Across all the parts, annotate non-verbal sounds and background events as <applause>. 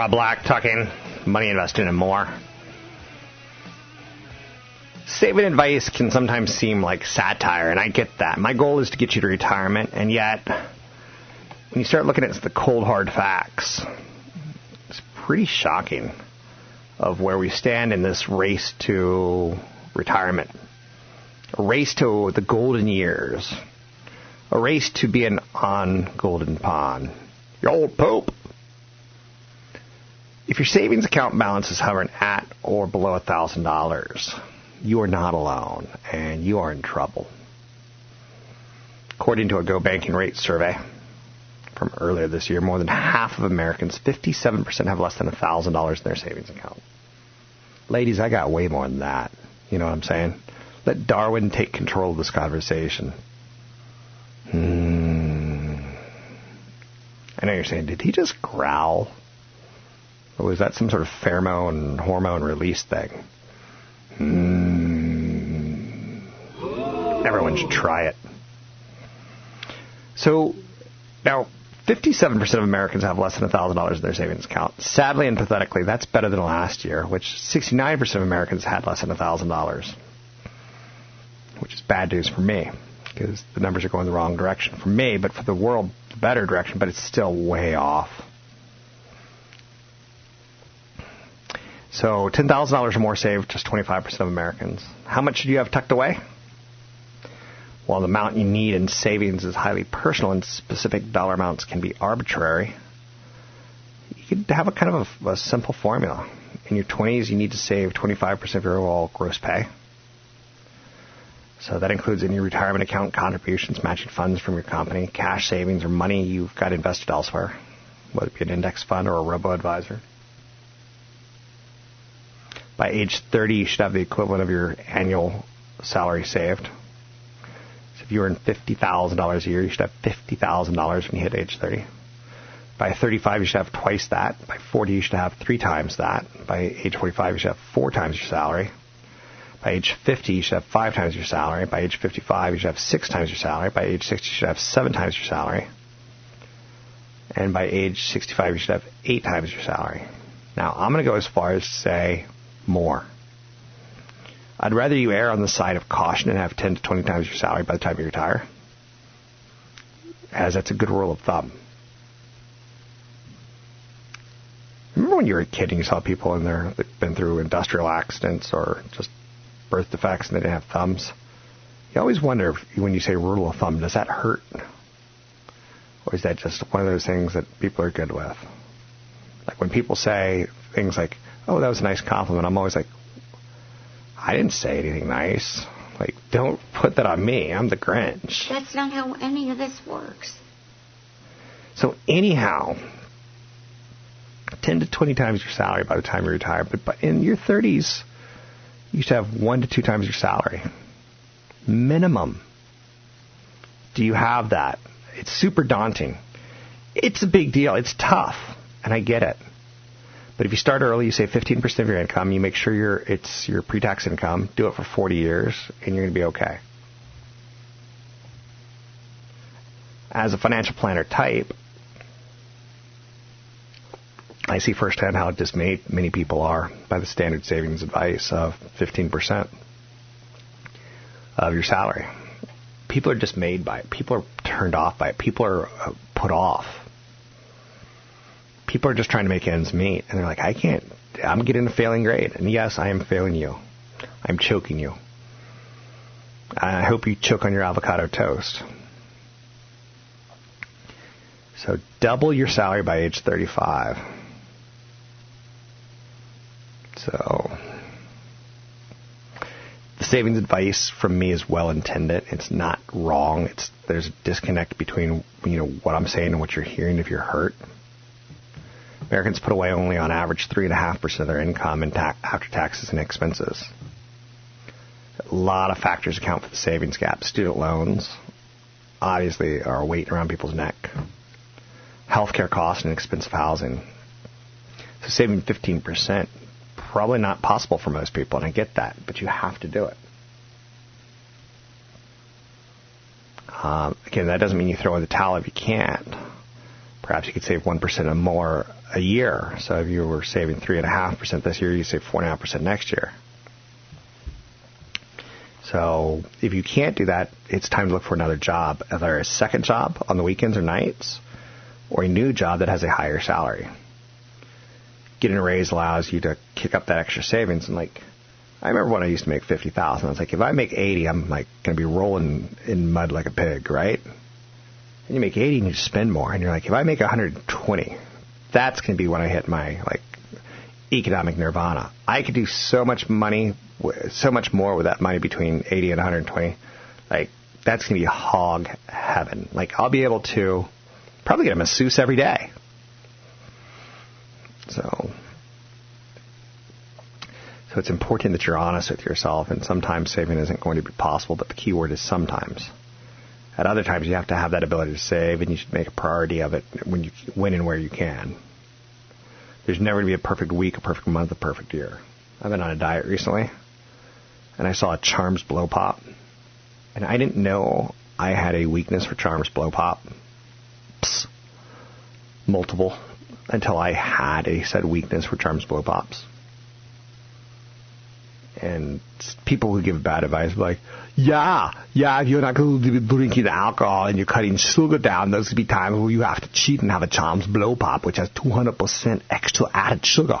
Rob Black, talking money, investing, and more. Saving advice can sometimes seem like satire, and I get that. My goal is to get you to retirement, and yet, when you start looking at the cold, hard facts, it's pretty shocking of where we stand in this race to retirement. A race to the golden years. A race to being on Golden Pond. Your old Pope. If your savings account balance is hovering at or below $1,000, you are not alone and you are in trouble. According to a Go Banking Rate survey from earlier this year, more than half of Americans, 57%, have less than $1,000 in their savings account. Ladies, I got way more than that. You know what I'm saying? Let Darwin take control of this conversation. Hmm. I know you're saying, did he just growl? Or was that some sort of pheromone hormone release thing? Hmm. Everyone should try it. So, now, 57% of Americans have less than $1,000 in their savings account. Sadly and pathetically, that's better than last year, which 69% of Americans had less than $1,000, which is bad news for me because the numbers are going the wrong direction for me, but for the world, the better direction, but it's still way off. So $10,000 or more saved, just 25% of Americans. How much should you have tucked away? While the amount you need in savings is highly personal and specific dollar amounts can be arbitrary, you could have a kind of a, a simple formula. In your 20s, you need to save 25% of your overall gross pay. So that includes any retirement account contributions, matching funds from your company, cash savings, or money you've got invested elsewhere, whether it be an index fund or a robo advisor. By age 30, you should have the equivalent of your annual salary saved. So if you earn $50,000 a year, you should have $50,000 when you hit age 30. By 35, you should have twice that. By 40, you should have three times that. By age 45, you should have four times your salary. By age 50, you should have five times your salary. By age 55, you should have six times your salary. By age 60, you should have seven times your salary. And by age 65, you should have eight times your salary. Now, I'm going to go as far as to say more. I'd rather you err on the side of caution and have 10 to 20 times your salary by the time you retire, as that's a good rule of thumb. Remember when you were a kid and you saw people in there that'd been through industrial accidents or just birth defects and they didn't have thumbs? You always wonder if, when you say rule of thumb, does that hurt? Or is that just one of those things that people are good with? Like when people say things like, oh, that was a nice compliment, I'm always like, I didn't say anything nice. Like, don't put that on me. I'm the Grinch. That's not how any of this works. So, anyhow, 10 to 20 times your salary by the time you retire. But in your 30s, you should have one to two times your salary. Minimum. Do you have that? It's super daunting. It's a big deal. It's tough, and I get it. But if you start early, you save 15% of your income. You make sure your it's your pre-tax income. Do it for 40 years, and you're going to be okay. As a financial planner type, I see firsthand how dismayed many people are by the standard savings advice of 15% of your salary. People are dismayed by it. People are turned off by it. People are uh, put off. People are just trying to make ends meet, and they're like, I can't. I'm getting a failing grade, and yes, I am failing you. I'm choking you. I hope you choke on your avocado toast. So double your salary by age 35. So the savings advice from me is well intended. It's not wrong. It's there's a disconnect between you know what I'm saying and what you're hearing if you're hurt. Americans put away only on average three and a half percent of their income in ta- after taxes and expenses. A lot of factors account for the savings gap. Student loans obviously are a weight around people's neck. Healthcare costs and expensive housing. So saving 15% probably not possible for most people, and I get that, but you have to do it. Um, again, that doesn't mean you throw in the towel if you can't. Perhaps you could save 1% or more a year. So if you were saving 3.5% this year, you save 4.5% next year. So if you can't do that, it's time to look for another job, either a second job on the weekends or nights, or a new job that has a higher salary getting a raise allows you to kick up that extra savings. And like, I remember when I used to make fifty thousand. I was like, if I make eighty, I'm like going to be rolling in mud like a pig, right? And you make eighty, and you spend more. And you're like, if I make 120, that's going to be when I hit my like economic nirvana. I could do so much money, so much more with that money between 80 and 120. Like that's going to be hog heaven. Like I'll be able to probably get a masseuse every day. So, so it's important that you're honest with yourself. And sometimes saving isn't going to be possible, but the key word is sometimes. At other times, you have to have that ability to save, and you should make a priority of it when you when and where you can. There's never going to be a perfect week, a perfect month, a perfect year. I've been on a diet recently, and I saw a Charms Blow Pop, and I didn't know I had a weakness for Charms Blow Pop. Psst. Multiple until I had a said weakness for Charms Blow Pops. And people who give bad advice like, yeah, yeah, if you're not going to be drinking alcohol and you're cutting sugar down, there's going to be times where you have to cheat and have a Charms Blow Pop, which has 200% extra added sugar.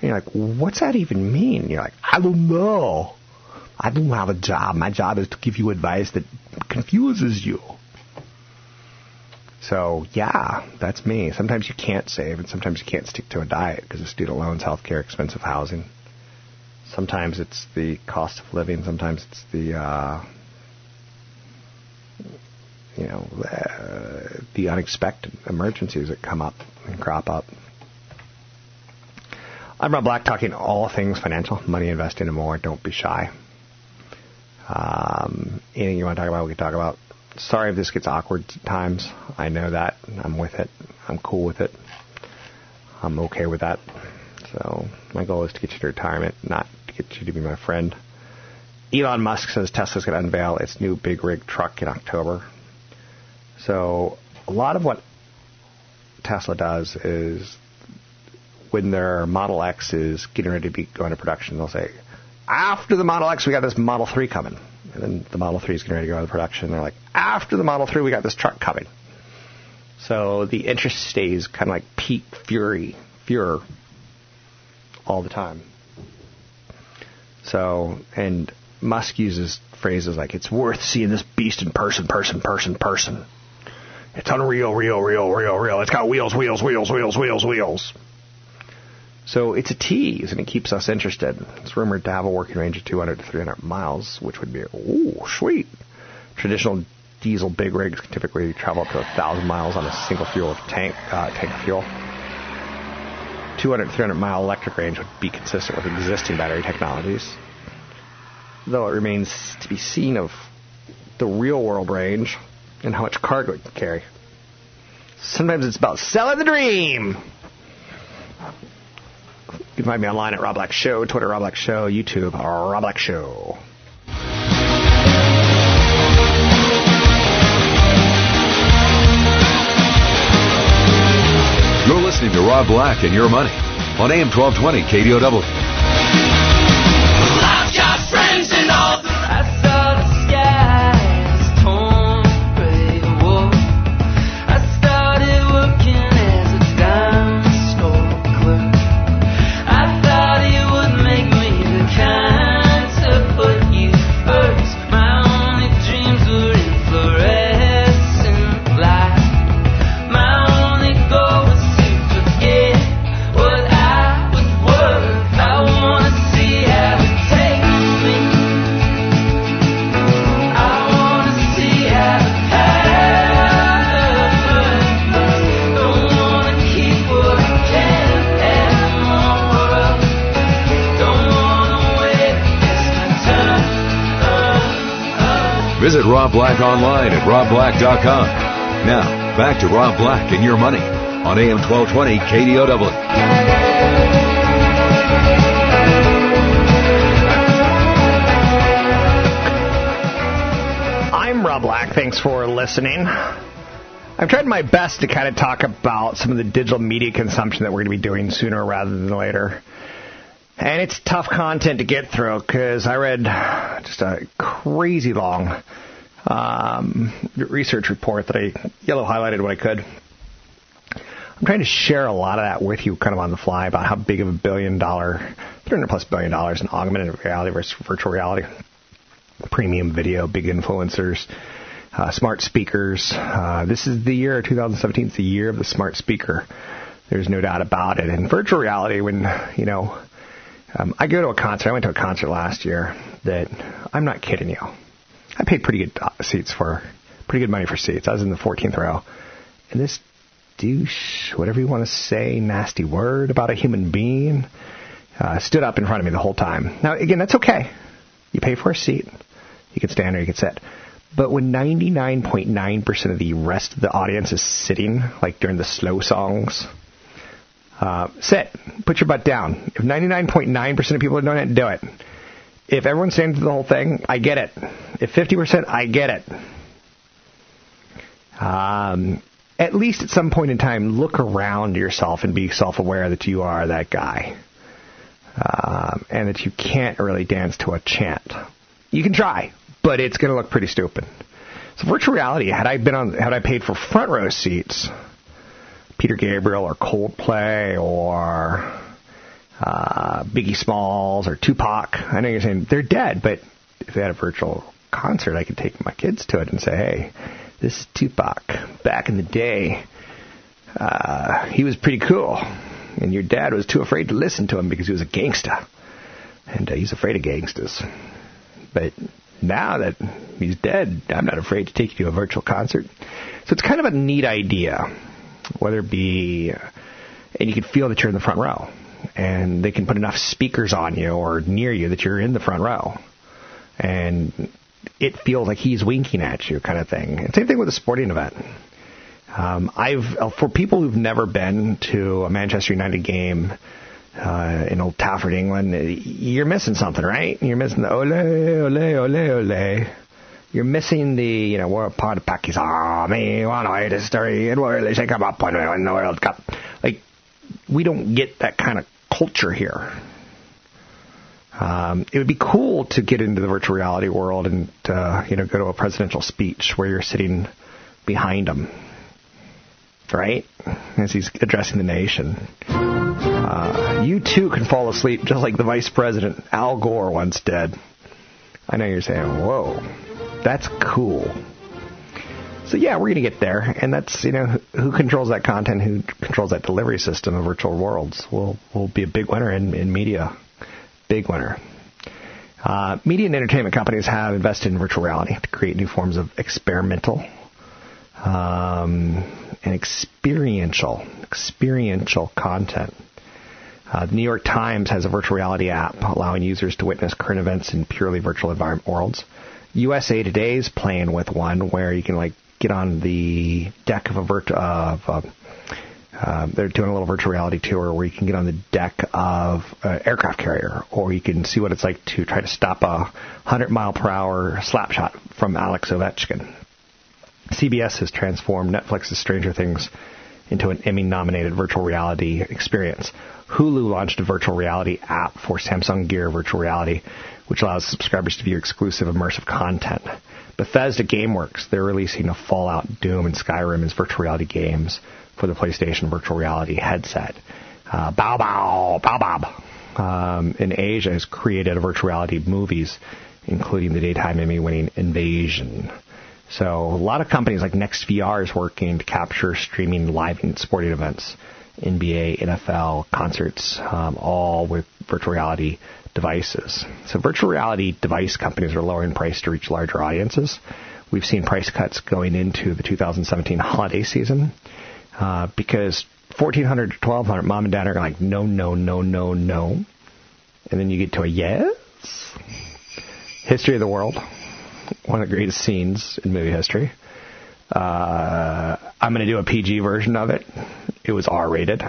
And you're like, what's that even mean? You're like, I don't know. I don't have a job. My job is to give you advice that confuses you. So yeah, that's me. Sometimes you can't save, and sometimes you can't stick to a diet because of student loans, healthcare, expensive housing. Sometimes it's the cost of living. Sometimes it's the uh, you know uh, the unexpected emergencies that come up and crop up. I'm Rob Black, talking all things financial, money, investing, and more. Don't be shy. Um, anything you want to talk about, we can talk about sorry if this gets awkward at times. I know that. I'm with it. I'm cool with it. I'm okay with that. So my goal is to get you to retirement, not get you to be my friend. Elon Musk says Tesla's going to unveil its new big rig truck in October. So a lot of what Tesla does is when their Model X is getting ready to be going to production, they'll say, after the Model X, we got this Model 3 coming. And then the Model 3 is getting ready to go into production. They're like, after the Model 3, we got this truck coming. So the interest stays kind of like peak fury, furor all the time. So, and Musk uses phrases like, it's worth seeing this beast in person, person, person, person. It's unreal, real, real, real, real. It's got wheels, wheels, wheels, wheels, wheels, wheels. So it's a tease, and it keeps us interested. It's rumored to have a working range of 200 to 300 miles, which would be, ooh, sweet. Traditional diesel big rigs can typically travel up to 1,000 miles on a single fuel tank, uh, tank fuel. 200 to 300 mile electric range would be consistent with existing battery technologies, though it remains to be seen of the real world range and how much cargo it can carry. Sometimes it's about selling the dream. You can find me online at Rob Black Show, Twitter Rob Black Show, YouTube Rob Black Show. Listening to Rob Black and Your Money on AM 1220 KDOW. Rob Black online at robblack.com. Now, back to Rob Black and your money on AM 1220 KDOW. I'm Rob Black. Thanks for listening. I've tried my best to kind of talk about some of the digital media consumption that we're going to be doing sooner rather than later. And it's tough content to get through because I read just a crazy long um, research report that I yellow highlighted what I could. I'm trying to share a lot of that with you kind of on the fly about how big of a billion dollar, 300 plus billion dollars in augmented reality versus virtual reality, premium video, big influencers, uh, smart speakers. Uh, this is the year 2017. It's the year of the smart speaker. There's no doubt about it. And virtual reality, when, you know, um, I go to a concert. I went to a concert last year that I'm not kidding you. I paid pretty good uh, seats for pretty good money for seats. I was in the 14th row, and this douche, whatever you want to say, nasty word about a human being, uh, stood up in front of me the whole time. Now, again, that's okay. You pay for a seat. You can stand or you can sit. But when 99.9% of the rest of the audience is sitting, like during the slow songs, uh, sit. Put your butt down. If 99.9% of people are doing it, do it. If everyone's saying the whole thing, I get it. If 50%, I get it. Um, at least at some point in time, look around yourself and be self-aware that you are that guy. Um, and that you can't really dance to a chant. You can try, but it's going to look pretty stupid. So virtual reality, had I been on, had I paid for front row seats, Peter Gabriel or Coldplay or uh, Biggie Smalls or Tupac. I know you're saying they're dead, but if they had a virtual concert, I could take my kids to it and say, hey, this is Tupac. Back in the day, uh, he was pretty cool. And your dad was too afraid to listen to him because he was a gangster. And uh, he's afraid of gangsters. But now that he's dead, I'm not afraid to take you to a virtual concert. So it's kind of a neat idea whether it be, and you can feel that you're in the front row, and they can put enough speakers on you or near you that you're in the front row, and it feels like he's winking at you, kind of thing. And same thing with a sporting event. Um, I've uh, for people who've never been to a Manchester United game uh, in Old Trafford, England, you're missing something, right? You're missing the ole, ole, ole, ole you're missing the, you know, we're part of Pakistan, me, one eye history, and where they take them up when we win the World Cup. We don't get that kind of culture here. Um, it would be cool to get into the virtual reality world and, uh, you know, go to a presidential speech where you're sitting behind him, right? As he's addressing the nation. Uh, you too can fall asleep just like the vice president Al Gore once did. I know you're saying, whoa. That's cool. So yeah, we're going to get there, and that's you know who controls that content, who controls that delivery system of virtual worlds will will be a big winner in, in media, big winner. Uh, media and entertainment companies have invested in virtual reality to create new forms of experimental um, and experiential experiential content. Uh, the New York Times has a virtual reality app allowing users to witness current events in purely virtual environment worlds USA Today's playing with one where you can like get on the deck of a virt- of uh, uh, they're doing a little virtual reality tour where you can get on the deck of an aircraft carrier, or you can see what it's like to try to stop a 100 mile per hour slap shot from Alex Ovechkin. CBS has transformed Netflix's Stranger Things into an Emmy nominated virtual reality experience. Hulu launched a virtual reality app for Samsung Gear Virtual Reality, which allows subscribers to view exclusive immersive content. Bethesda GameWorks, they're releasing a Fallout, Doom, and Skyrim as virtual reality games for the PlayStation Virtual Reality headset. Uh, Bow Bow, Baobab um, in Asia has created a virtual reality movies, including the daytime Emmy-winning Invasion. So a lot of companies like NextVR is working to capture streaming live and sporting events, NBA, NFL, concerts, um, all with virtual reality devices. So virtual reality device companies are lowering price to reach larger audiences. We've seen price cuts going into the 2017 holiday season uh, because 1400 to 1200, mom and dad are like, no, no, no, no, no. And then you get to a yes. History of the World, one of the greatest scenes in movie history. Uh, I'm going to do a PG version of it. It was R rated.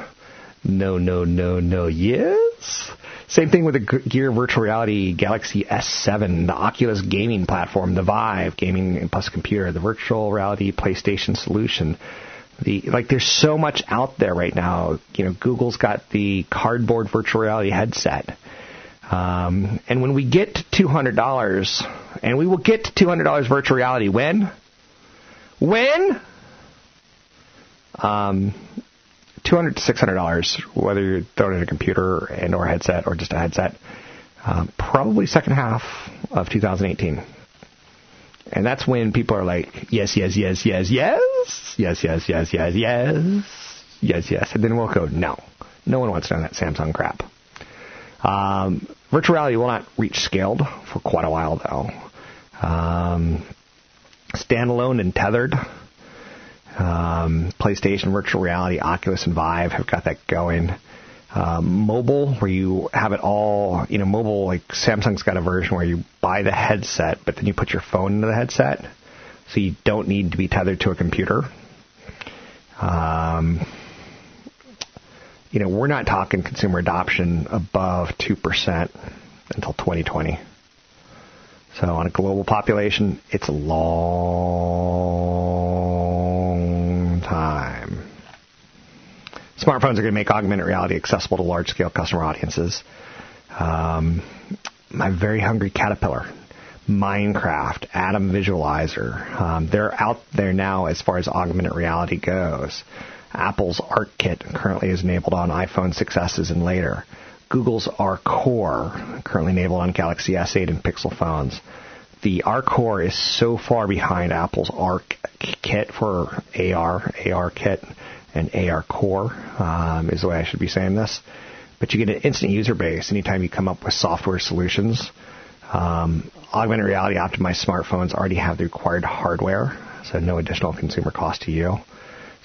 No, no, no, no, yes. Same thing with the Gear Virtual Reality Galaxy S7, the Oculus gaming platform, the Vive gaming plus computer, the virtual reality PlayStation solution. The like, there's so much out there right now. You know, Google's got the cardboard virtual reality headset. Um, and when we get to two hundred dollars, and we will get to two hundred dollars virtual reality when? When? Um, two hundred to six hundred dollars, whether you're throwing in a computer and or a headset or just a headset. Um, probably second half of 2018. And that's when people are like, yes, yes, yes, yes, yes, yes, yes, yes, yes, yes, yes, yes. And then we'll go, no. No one wants to know that Samsung crap. Um, virtual reality will not reach scaled for quite a while, though. Um, standalone and tethered. Um, PlayStation Virtual Reality, Oculus, and Vive have got that going. Um, mobile, where you have it all, you know, mobile, like Samsung's got a version where you buy the headset, but then you put your phone into the headset, so you don't need to be tethered to a computer. Um, you know, we're not talking consumer adoption above 2% until 2020. So on a global population, it's a long Smartphones are going to make augmented reality accessible to large-scale customer audiences. Um, my very hungry caterpillar, Minecraft, Atom Visualizer, um, they're out there now as far as augmented reality goes. Apple's ArcKit currently is enabled on iPhone 6s and later. Google's ARCore currently enabled on Galaxy S8 and Pixel phones. The ARCore is so far behind Apple's ARC-Kit for AR, AR-Kit, and ARCore um, is the way I should be saying this. But you get an instant user base anytime you come up with software solutions. Um, augmented reality optimized smartphones already have the required hardware, so no additional consumer cost to you.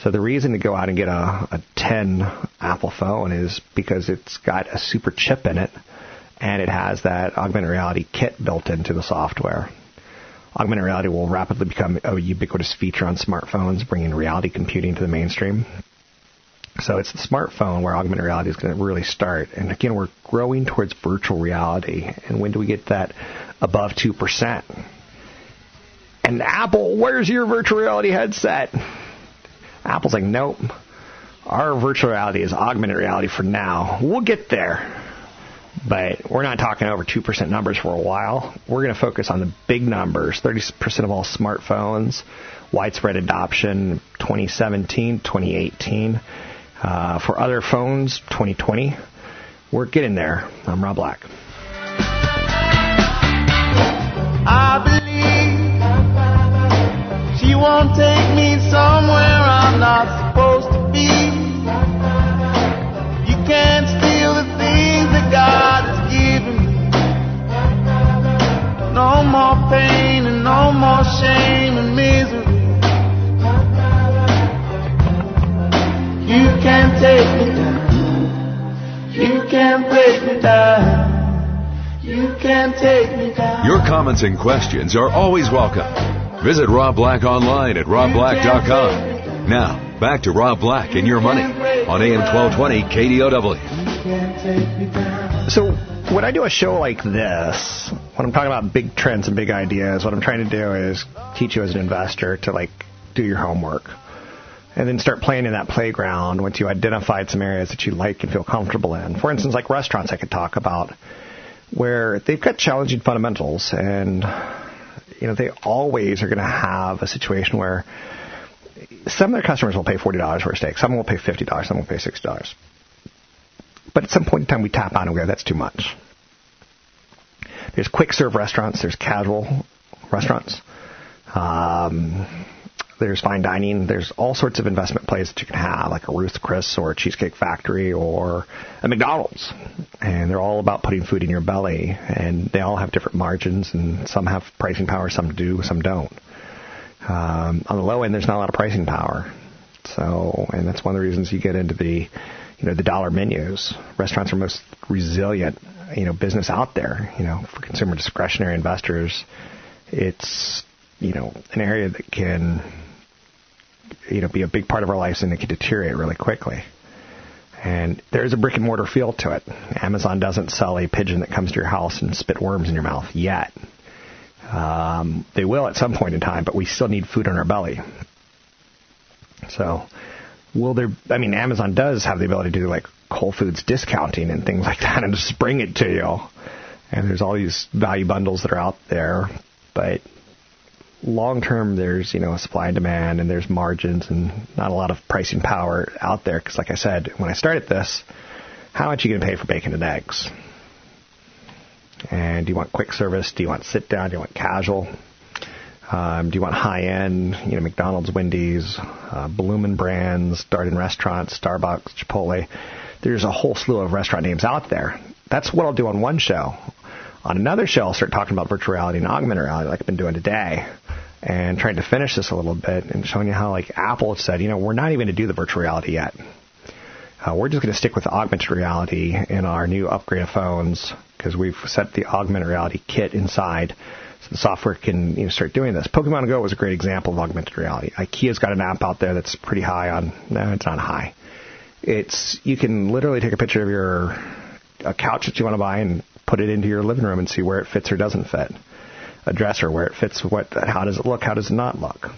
So the reason to go out and get a, a 10 Apple phone is because it's got a super chip in it and it has that augmented reality kit built into the software. Augmented reality will rapidly become a ubiquitous feature on smartphones, bringing reality computing to the mainstream. So it's the smartphone where augmented reality is going to really start. And again, we're growing towards virtual reality. And when do we get that above 2%? And Apple, where's your virtual reality headset? Apple's like, nope. Our virtual reality is augmented reality for now. We'll get there. But we're not talking over 2% numbers for a while. We're going to focus on the big numbers 30% of all smartphones, widespread adoption 2017, 2018. Uh, for other phones, 2020. We're getting there. I'm Rob Black. I believe she won't take me somewhere I'm not supposed to No more pain and no more shame and misery. You can't take me down. You can't break me down. You can't take me down. Your comments and questions are always welcome. Visit Rob Black online at robblack.com. Now, back to Rob Black and your money on AM 1220 KDOW. So when I do a show like this, when I'm talking about big trends and big ideas, what I'm trying to do is teach you as an investor to like do your homework and then start playing in that playground once you identified some areas that you like and feel comfortable in. For instance, like restaurants I could talk about where they've got challenging fundamentals and you know they always are going to have a situation where some of their customers will pay $40 for a steak, some will pay $50, some will pay $60. But at some point in time, we tap out and we go, that's too much. There's quick serve restaurants, there's casual restaurants, um, there's fine dining, there's all sorts of investment plays that you can have, like a Ruth's Chris or a Cheesecake Factory or a McDonald's. And they're all about putting food in your belly, and they all have different margins, and some have pricing power, some do, some don't. Um, on the low end, there's not a lot of pricing power. So, and that's one of the reasons you get into the, you know, the dollar menus. Restaurants are most resilient, you know, business out there. You know, for consumer discretionary investors, it's, you know, an area that can, you know, be a big part of our lives and it can deteriorate really quickly. And there is a brick and mortar feel to it. Amazon doesn't sell a pigeon that comes to your house and spit worms in your mouth yet. Um, they will at some point in time, but we still need food in our belly. So, will there? I mean, Amazon does have the ability to do like Whole Foods discounting and things like that, and just bring it to you. And there's all these value bundles that are out there, but long term, there's you know supply and demand, and there's margins, and not a lot of pricing power out there. Because, like I said, when I started this, how much are you going to pay for bacon and eggs? And do you want quick service? Do you want sit down? Do you want casual? Um, do you want high end? You know, McDonald's, Wendy's, uh, Bloomin' Brands, Darden Restaurants, Starbucks, Chipotle. There's a whole slew of restaurant names out there. That's what I'll do on one show. On another show, I'll start talking about virtual reality and augmented reality, like I've been doing today, and trying to finish this a little bit and showing you how, like Apple said, you know, we're not even going to do the virtual reality yet. Uh, we're just going to stick with augmented reality in our new upgraded phones because we've set the augmented reality kit inside the software can you know, start doing this. Pokemon Go was a great example of augmented reality. IKEA's got an app out there that's pretty high on. No, it's not high. It's you can literally take a picture of your a couch that you want to buy and put it into your living room and see where it fits or doesn't fit. A dresser where it fits. What? How does it look? How does it not look?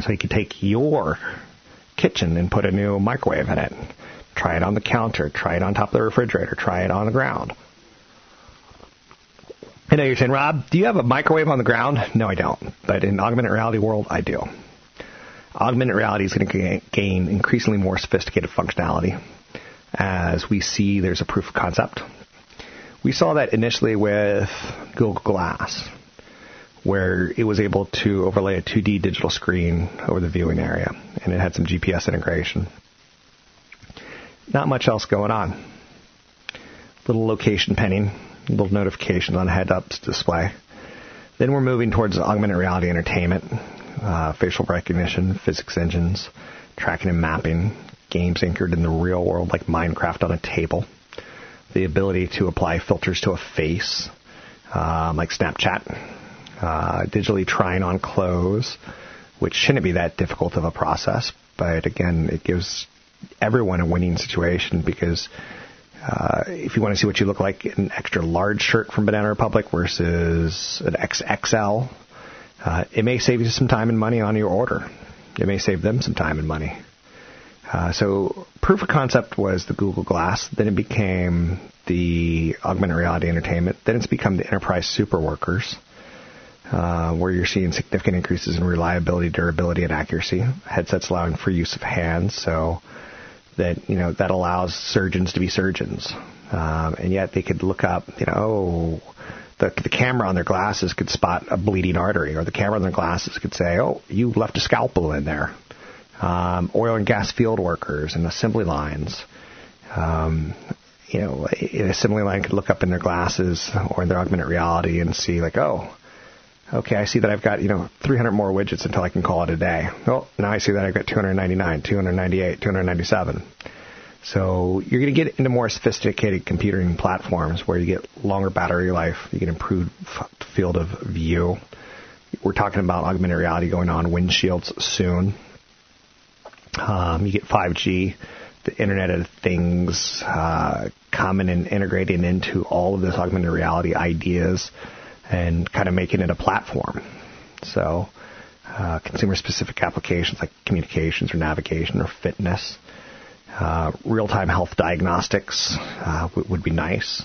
So you can take your kitchen and put a new microwave in it. Try it on the counter. Try it on top of the refrigerator. Try it on the ground. I know you're saying, Rob, do you have a microwave on the ground? No, I don't. But in augmented reality world, I do. Augmented reality is going to gain increasingly more sophisticated functionality as we see there's a proof of concept. We saw that initially with Google Glass, where it was able to overlay a 2D digital screen over the viewing area, and it had some GPS integration. Not much else going on. Little location penning, little notifications on head-up display. Then we're moving towards augmented reality entertainment, uh, facial recognition, physics engines, tracking and mapping, games anchored in the real world like Minecraft on a table, the ability to apply filters to a face, um, like Snapchat, uh, digitally trying on clothes, which shouldn't be that difficult of a process, but again, it gives everyone a winning situation because uh, if you want to see what you look like in an extra large shirt from Banana Republic versus an XXL, uh, it may save you some time and money on your order. It may save them some time and money. Uh, so proof of concept was the Google Glass. Then it became the augmented reality entertainment. Then it's become the enterprise super workers, uh, where you're seeing significant increases in reliability, durability, and accuracy. Headsets allowing free use of hands, so that you know that allows surgeons to be surgeons, um, and yet they could look up, you know, oh, the the camera on their glasses could spot a bleeding artery, or the camera on their glasses could say, oh, you left a scalpel in there. Um, oil and gas field workers and assembly lines. Um, you know, an assembly line could look up in their glasses or in their augmented reality and see like, oh, okay, I see that I've got, you know, 300 more widgets until I can call it a day. Well, now I see that I've got 299, 298, 297. So you're going to get into more sophisticated computing platforms where you get longer battery life, you get improved field of view. We're talking about augmented reality going on windshields soon. Um, you get 5G, the Internet of Things uh, coming and integrating into all of this augmented reality ideas and kind of making it a platform. So uh, consumer-specific applications like communications or navigation or fitness. Uh, real-time health diagnostics uh, w- would be nice.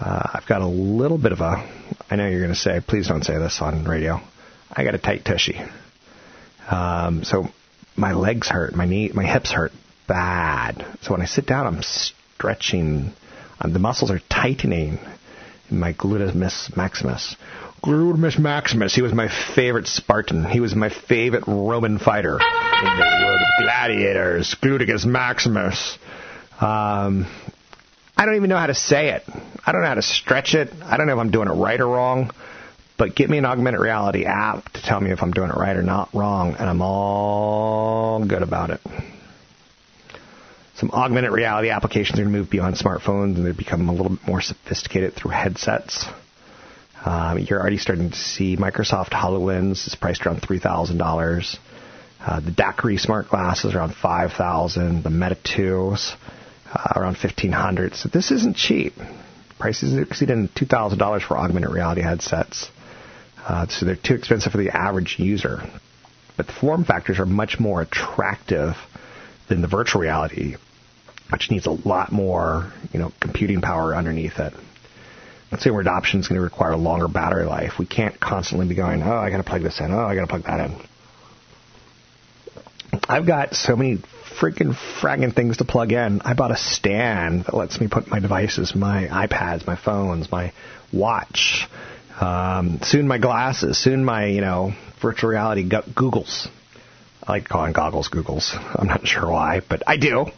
Uh, I've got a little bit of a. I know you're going to say, please don't say this on radio. I got a tight tushy. Um, so my legs hurt, my knee, my hips hurt bad. So when I sit down, I'm stretching. Um, the muscles are tightening in my gluteus maximus. Gluteus Maximus. He was my favorite Spartan. He was my favorite Roman fighter in the world of gladiators. Gluteus Maximus. Um, I don't even know how to say it. I don't know how to stretch it. I don't know if I'm doing it right or wrong. But get me an augmented reality app to tell me if I'm doing it right or not wrong, and I'm all good about it. Some augmented reality applications are going to move beyond smartphones and they become a little bit more sophisticated through headsets. Um, you're already starting to see Microsoft HoloLens is priced around three thousand uh, dollars. The DAQRI smart glasses around five thousand. The Meta 2s uh, around fifteen hundred. So this isn't cheap. Prices exceeding two thousand dollars for augmented reality headsets. Uh, so they're too expensive for the average user. But the form factors are much more attractive than the virtual reality, which needs a lot more, you know, computing power underneath it consumer adoption is going to require a longer battery life. We can't constantly be going, oh, I got to plug this in. Oh, I got to plug that in. I've got so many freaking fragging things to plug in. I bought a stand that lets me put my devices, my iPads, my phones, my watch, um, soon my glasses, soon my, you know, virtual reality Googles. I like calling goggles Googles. I'm not sure why, but I do.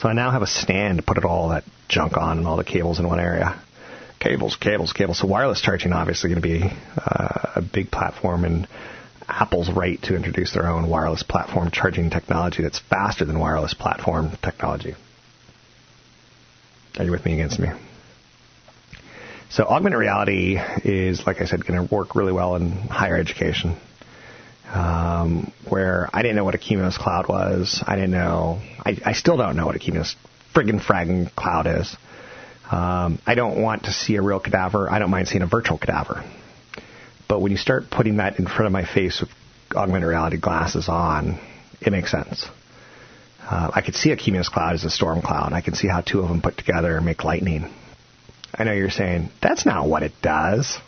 So I now have a stand to put it all that junk on and all the cables in one area. Cables, cables, cables. So wireless charging obviously going to be uh, a big platform, and Apple's right to introduce their own wireless platform charging technology that's faster than wireless platform technology. Are you with me against me? So augmented reality is, like I said, going to work really well in higher education um, where I didn't know what a Cumulus cloud was. I didn't know. I, I still don't know what a Cumulus friggin' fragging cloud is. Um, I don't want to see a real cadaver. I don't mind seeing a virtual cadaver. But when you start putting that in front of my face with augmented reality glasses on, it makes sense. Uh, I could see a cumulus cloud as a storm cloud. I can see how two of them put together make lightning. I know you're saying, that's not what it does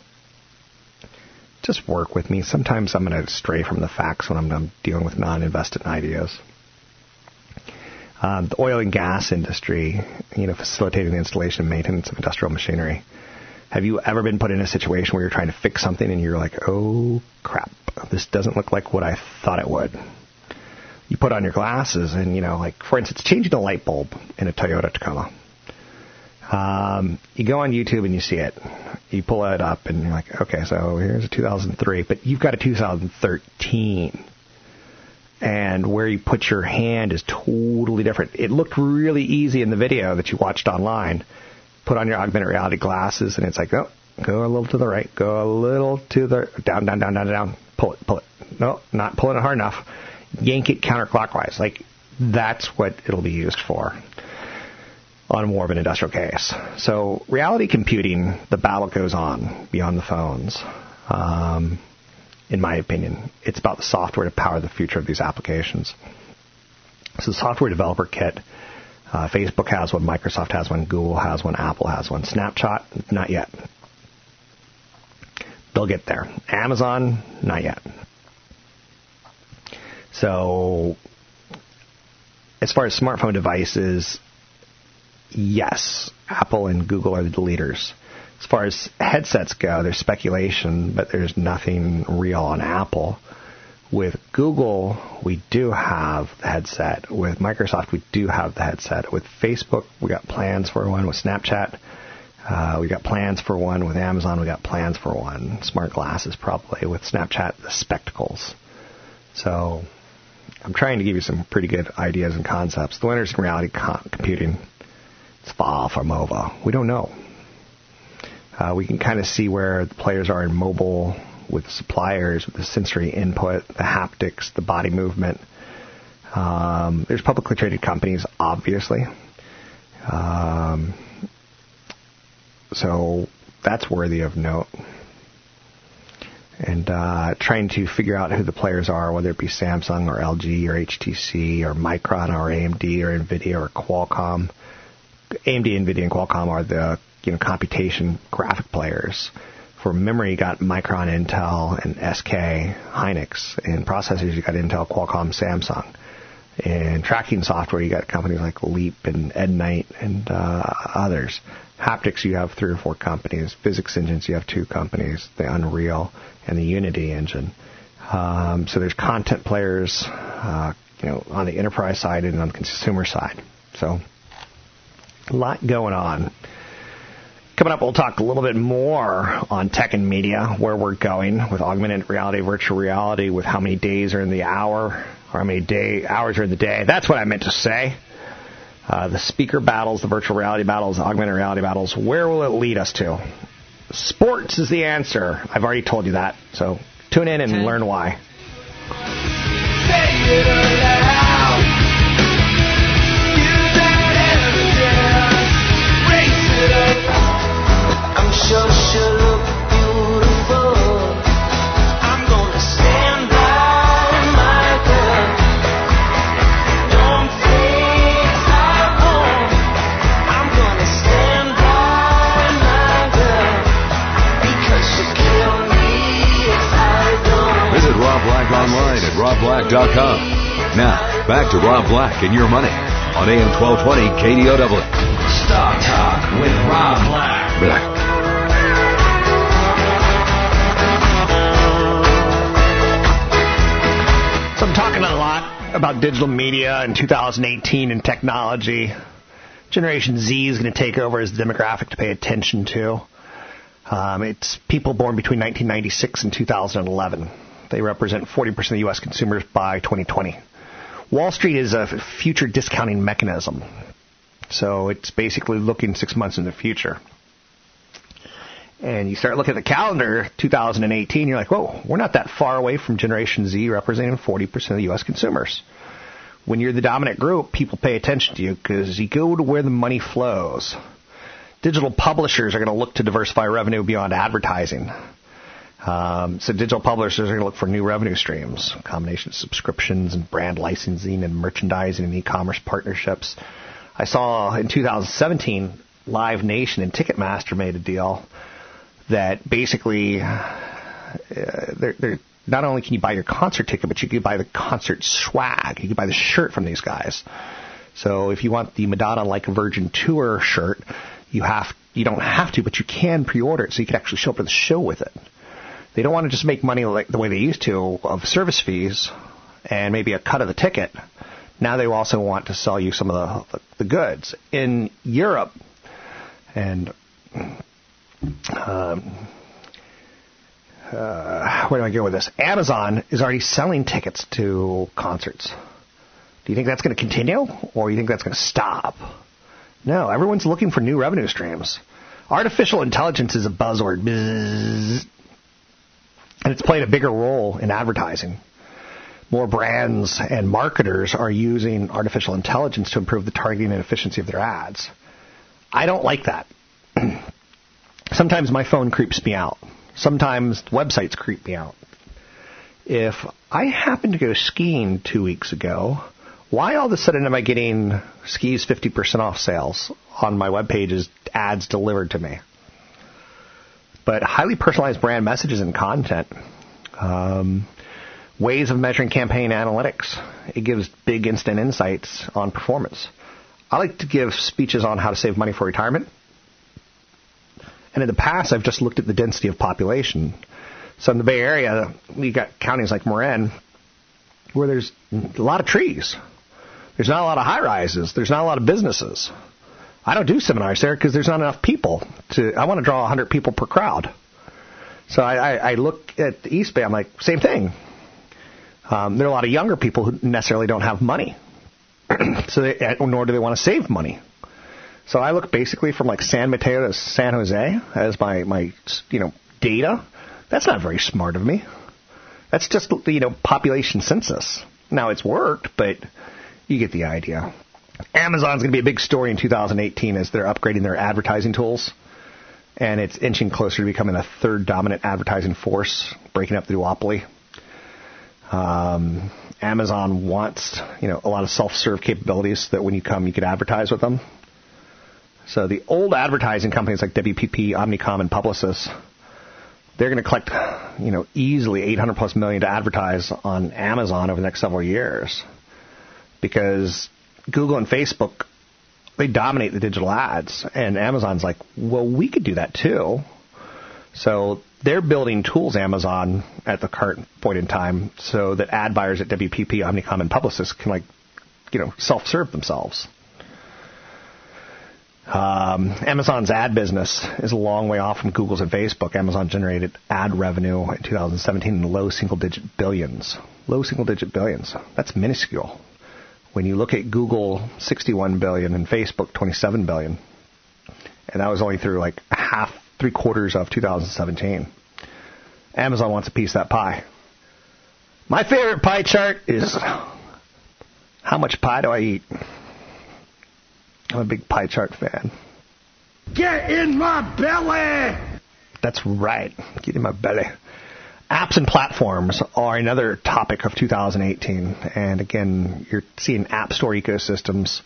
just work with me. Sometimes I'm going to stray from the facts when I'm, dealing with non-invested ideas. Um, the oil and gas industry, you know, facilitating the installation and maintenance of industrial machinery. Have you ever been put in a situation where you're trying to fix something and you're like, oh crap, this doesn't look like what I thought it would? You put on your glasses and, you know, like, for instance, changing a light bulb in a Toyota Tacoma. Um, you go on YouTube and you see it. You pull it up and you're like, okay, so here's a 2003, but you've got a 2013. And where you put your hand is totally different. It looked really easy in the video that you watched online. Put on your augmented reality glasses and it's like, oh, go a little to the right, go a little to the down, down, down, down, down. Pull it, pull it. No, not pulling it hard enough. Yank it counterclockwise. Like that's what it'll be used for on more of an industrial case. So reality computing, the battle goes on beyond the phones. Um, in my opinion, it's about the software to power the future of these applications. So the software developer kit, uh, Facebook has one, Microsoft has one, Google has one, Apple has one. Snapchat, not yet. They'll get there. Amazon, not yet. So, as far as smartphone devices, yes, Apple and Google are the leaders. As far as headsets go, there's speculation, but there's nothing real on Apple. With Google, we do have the headset. With Microsoft, we do have the headset. With Facebook, we got plans for one. With Snapchat, uh, we got plans for one. With Amazon, we got plans for one. Smart glasses, probably. With Snapchat, the spectacles. So, I'm trying to give you some pretty good ideas and concepts. The winners in reality computing, it's far from over. We don't know. Uh, we can kind of see where the players are in mobile with suppliers, with the sensory input, the haptics, the body movement. Um, there's publicly traded companies, obviously. Um, so that's worthy of note. And uh, trying to figure out who the players are, whether it be Samsung or LG or HTC or Micron or AMD or Nvidia or Qualcomm. AMD, Nvidia, and Qualcomm are the you know computation graphic players. For memory, you got Micron, Intel, and SK Hynix. In processors, you got Intel, Qualcomm, Samsung. In tracking software, you got companies like Leap and Ednite and uh, others. Haptics, you have three or four companies. Physics engines, you have two companies, the Unreal and the Unity engine. Um, so there's content players, uh, you know, on the enterprise side and on the consumer side. So a lot going on. Coming up, we'll talk a little bit more on tech and media, where we're going with augmented reality, virtual reality, with how many days are in the hour, or how many day hours are in the day. That's what I meant to say. Uh, the speaker battles, the virtual reality battles, augmented reality battles. Where will it lead us to? Sports is the answer. I've already told you that. So tune in and learn why. robblack.com. Now, back to Rob Black and your money on AM 1220 KDOW. Stock Talk with Rob Black. Black. Talking a lot about digital media in 2018 and technology. Generation Z is going to take over as the demographic to pay attention to. Um, it's people born between 1996 and 2011. They represent 40% of U.S. consumers by 2020. Wall Street is a future discounting mechanism. So it's basically looking six months in the future. And you start looking at the calendar, 2018, you're like, whoa, we're not that far away from Generation Z representing 40% of the U.S. consumers. When you're the dominant group, people pay attention to you because you go to where the money flows. Digital publishers are going to look to diversify revenue beyond advertising. Um, so digital publishers are going to look for new revenue streams, combination of subscriptions and brand licensing and merchandising and e-commerce partnerships. I saw in 2017, Live Nation and Ticketmaster made a deal that basically uh, they're, they're not only can you buy your concert ticket, but you can buy the concert swag. You can buy the shirt from these guys. So if you want the Madonna Like a Virgin tour shirt, you have you don't have to, but you can pre-order it so you can actually show up to the show with it. They don't want to just make money like the way they used to of service fees and maybe a cut of the ticket. Now they also want to sell you some of the the goods in Europe and um, uh, where do I go with this? Amazon is already selling tickets to concerts. Do you think that's going to continue, or do you think that's going to stop? No, everyone's looking for new revenue streams. Artificial intelligence is a buzzword, Bzzz. and it's played a bigger role in advertising. More brands and marketers are using artificial intelligence to improve the targeting and efficiency of their ads. I don't like that. <clears throat> Sometimes my phone creeps me out. Sometimes websites creep me out. If I happened to go skiing two weeks ago, why all of a sudden am I getting skis 50% off sales on my web pages, ads delivered to me? But highly personalized brand messages and content, um, ways of measuring campaign analytics. It gives big instant insights on performance. I like to give speeches on how to save money for retirement. And in the past, I've just looked at the density of population. So in the Bay Area, we got counties like Marin where there's a lot of trees. There's not a lot of high rises. There's not a lot of businesses. I don't do seminars there because there's not enough people to. I want to draw 100 people per crowd. So I, I, I look at the East Bay. I'm like, same thing. Um, there are a lot of younger people who necessarily don't have money, <clears throat> so they, nor do they want to save money. So I look basically from like San Mateo to San Jose as my my you know data. That's not very smart of me. That's just the, you know population census. Now it's worked, but you get the idea. Amazon's going to be a big story in 2018 as they're upgrading their advertising tools, and it's inching closer to becoming a third dominant advertising force, breaking up the duopoly. Um, Amazon wants you know a lot of self-serve capabilities so that when you come, you could advertise with them. So the old advertising companies like WPP, Omnicom, and Publicis, they're going to collect, you know, easily 800 plus million to advertise on Amazon over the next several years, because Google and Facebook they dominate the digital ads, and Amazon's like, well, we could do that too. So they're building tools, Amazon, at the current point in time, so that ad buyers at WPP, Omnicom, and Publicis can like, you know, self-serve themselves. Um, Amazon's ad business is a long way off from Google's and Facebook. Amazon generated ad revenue in 2017 in low single digit billions. Low single digit billions. That's minuscule. When you look at Google, 61 billion and Facebook, 27 billion. And that was only through like half, three quarters of 2017. Amazon wants a piece of that pie. My favorite pie chart is how much pie do I eat? I'm a big pie chart fan. Get in my belly! That's right. Get in my belly. Apps and platforms are another topic of 2018. And again, you're seeing app store ecosystems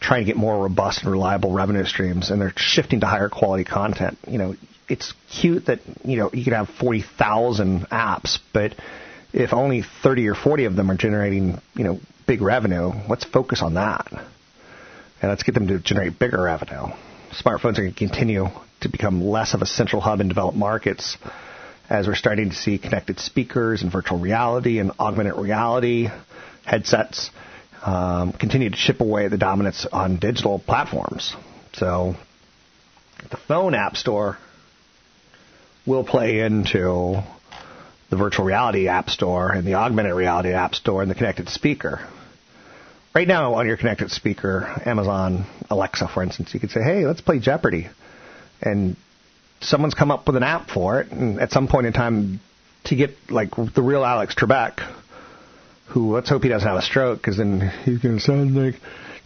trying to get more robust and reliable revenue streams, and they're shifting to higher quality content. You know, it's cute that, you know, you could have 40,000 apps, but if only 30 or 40 of them are generating, you know, big revenue, let's focus on that and let's get them to generate bigger revenue. Smartphones are going to continue to become less of a central hub in developed markets as we're starting to see connected speakers and virtual reality and augmented reality headsets um, continue to chip away the dominance on digital platforms. So the phone app store will play into the virtual reality app store and the augmented reality app store and the connected speaker right now on your connected speaker, Amazon Alexa, for instance, you could say, "Hey, let's play Jeopardy," and someone's come up with an app for it. And at some point in time, to get like the real Alex Trebek, who let's hope he doesn't have a stroke, because then he's going to sound like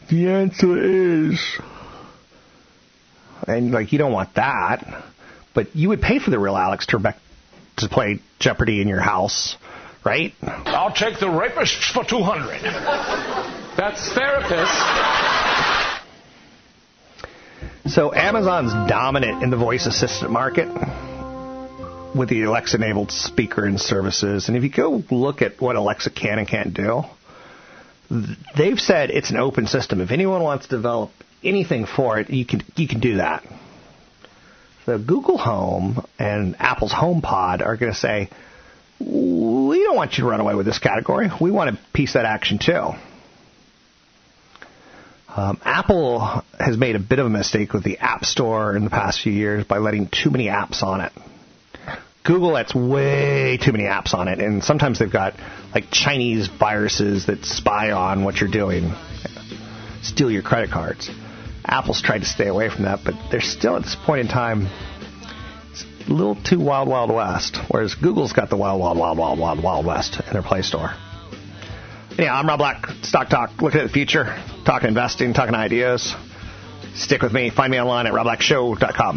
the answer is, and like you don't want that. But you would pay for the real Alex Trebek to play Jeopardy in your house, right? I'll take the rapists for two hundred. That's therapist. So Amazon's dominant in the voice assistant market with the Alexa enabled speaker and services. And if you go look at what Alexa can and can't do, they've said it's an open system. If anyone wants to develop anything for it, you can you can do that. So Google Home and Apple's HomePod are going to say, we don't want you to run away with this category. We want a piece that action too. Um, Apple has made a bit of a mistake with the App Store in the past few years by letting too many apps on it. Google lets way too many apps on it, and sometimes they've got like Chinese viruses that spy on what you're doing, steal your credit cards. Apple's tried to stay away from that, but they're still at this point in time it's a little too wild, wild west. Whereas Google's got the wild, wild, wild, wild, wild, wild west in their Play Store. Yeah, I'm Rob Black. Stock Talk, looking at the future, talking investing, talking ideas. Stick with me. Find me online at robblackshow.com.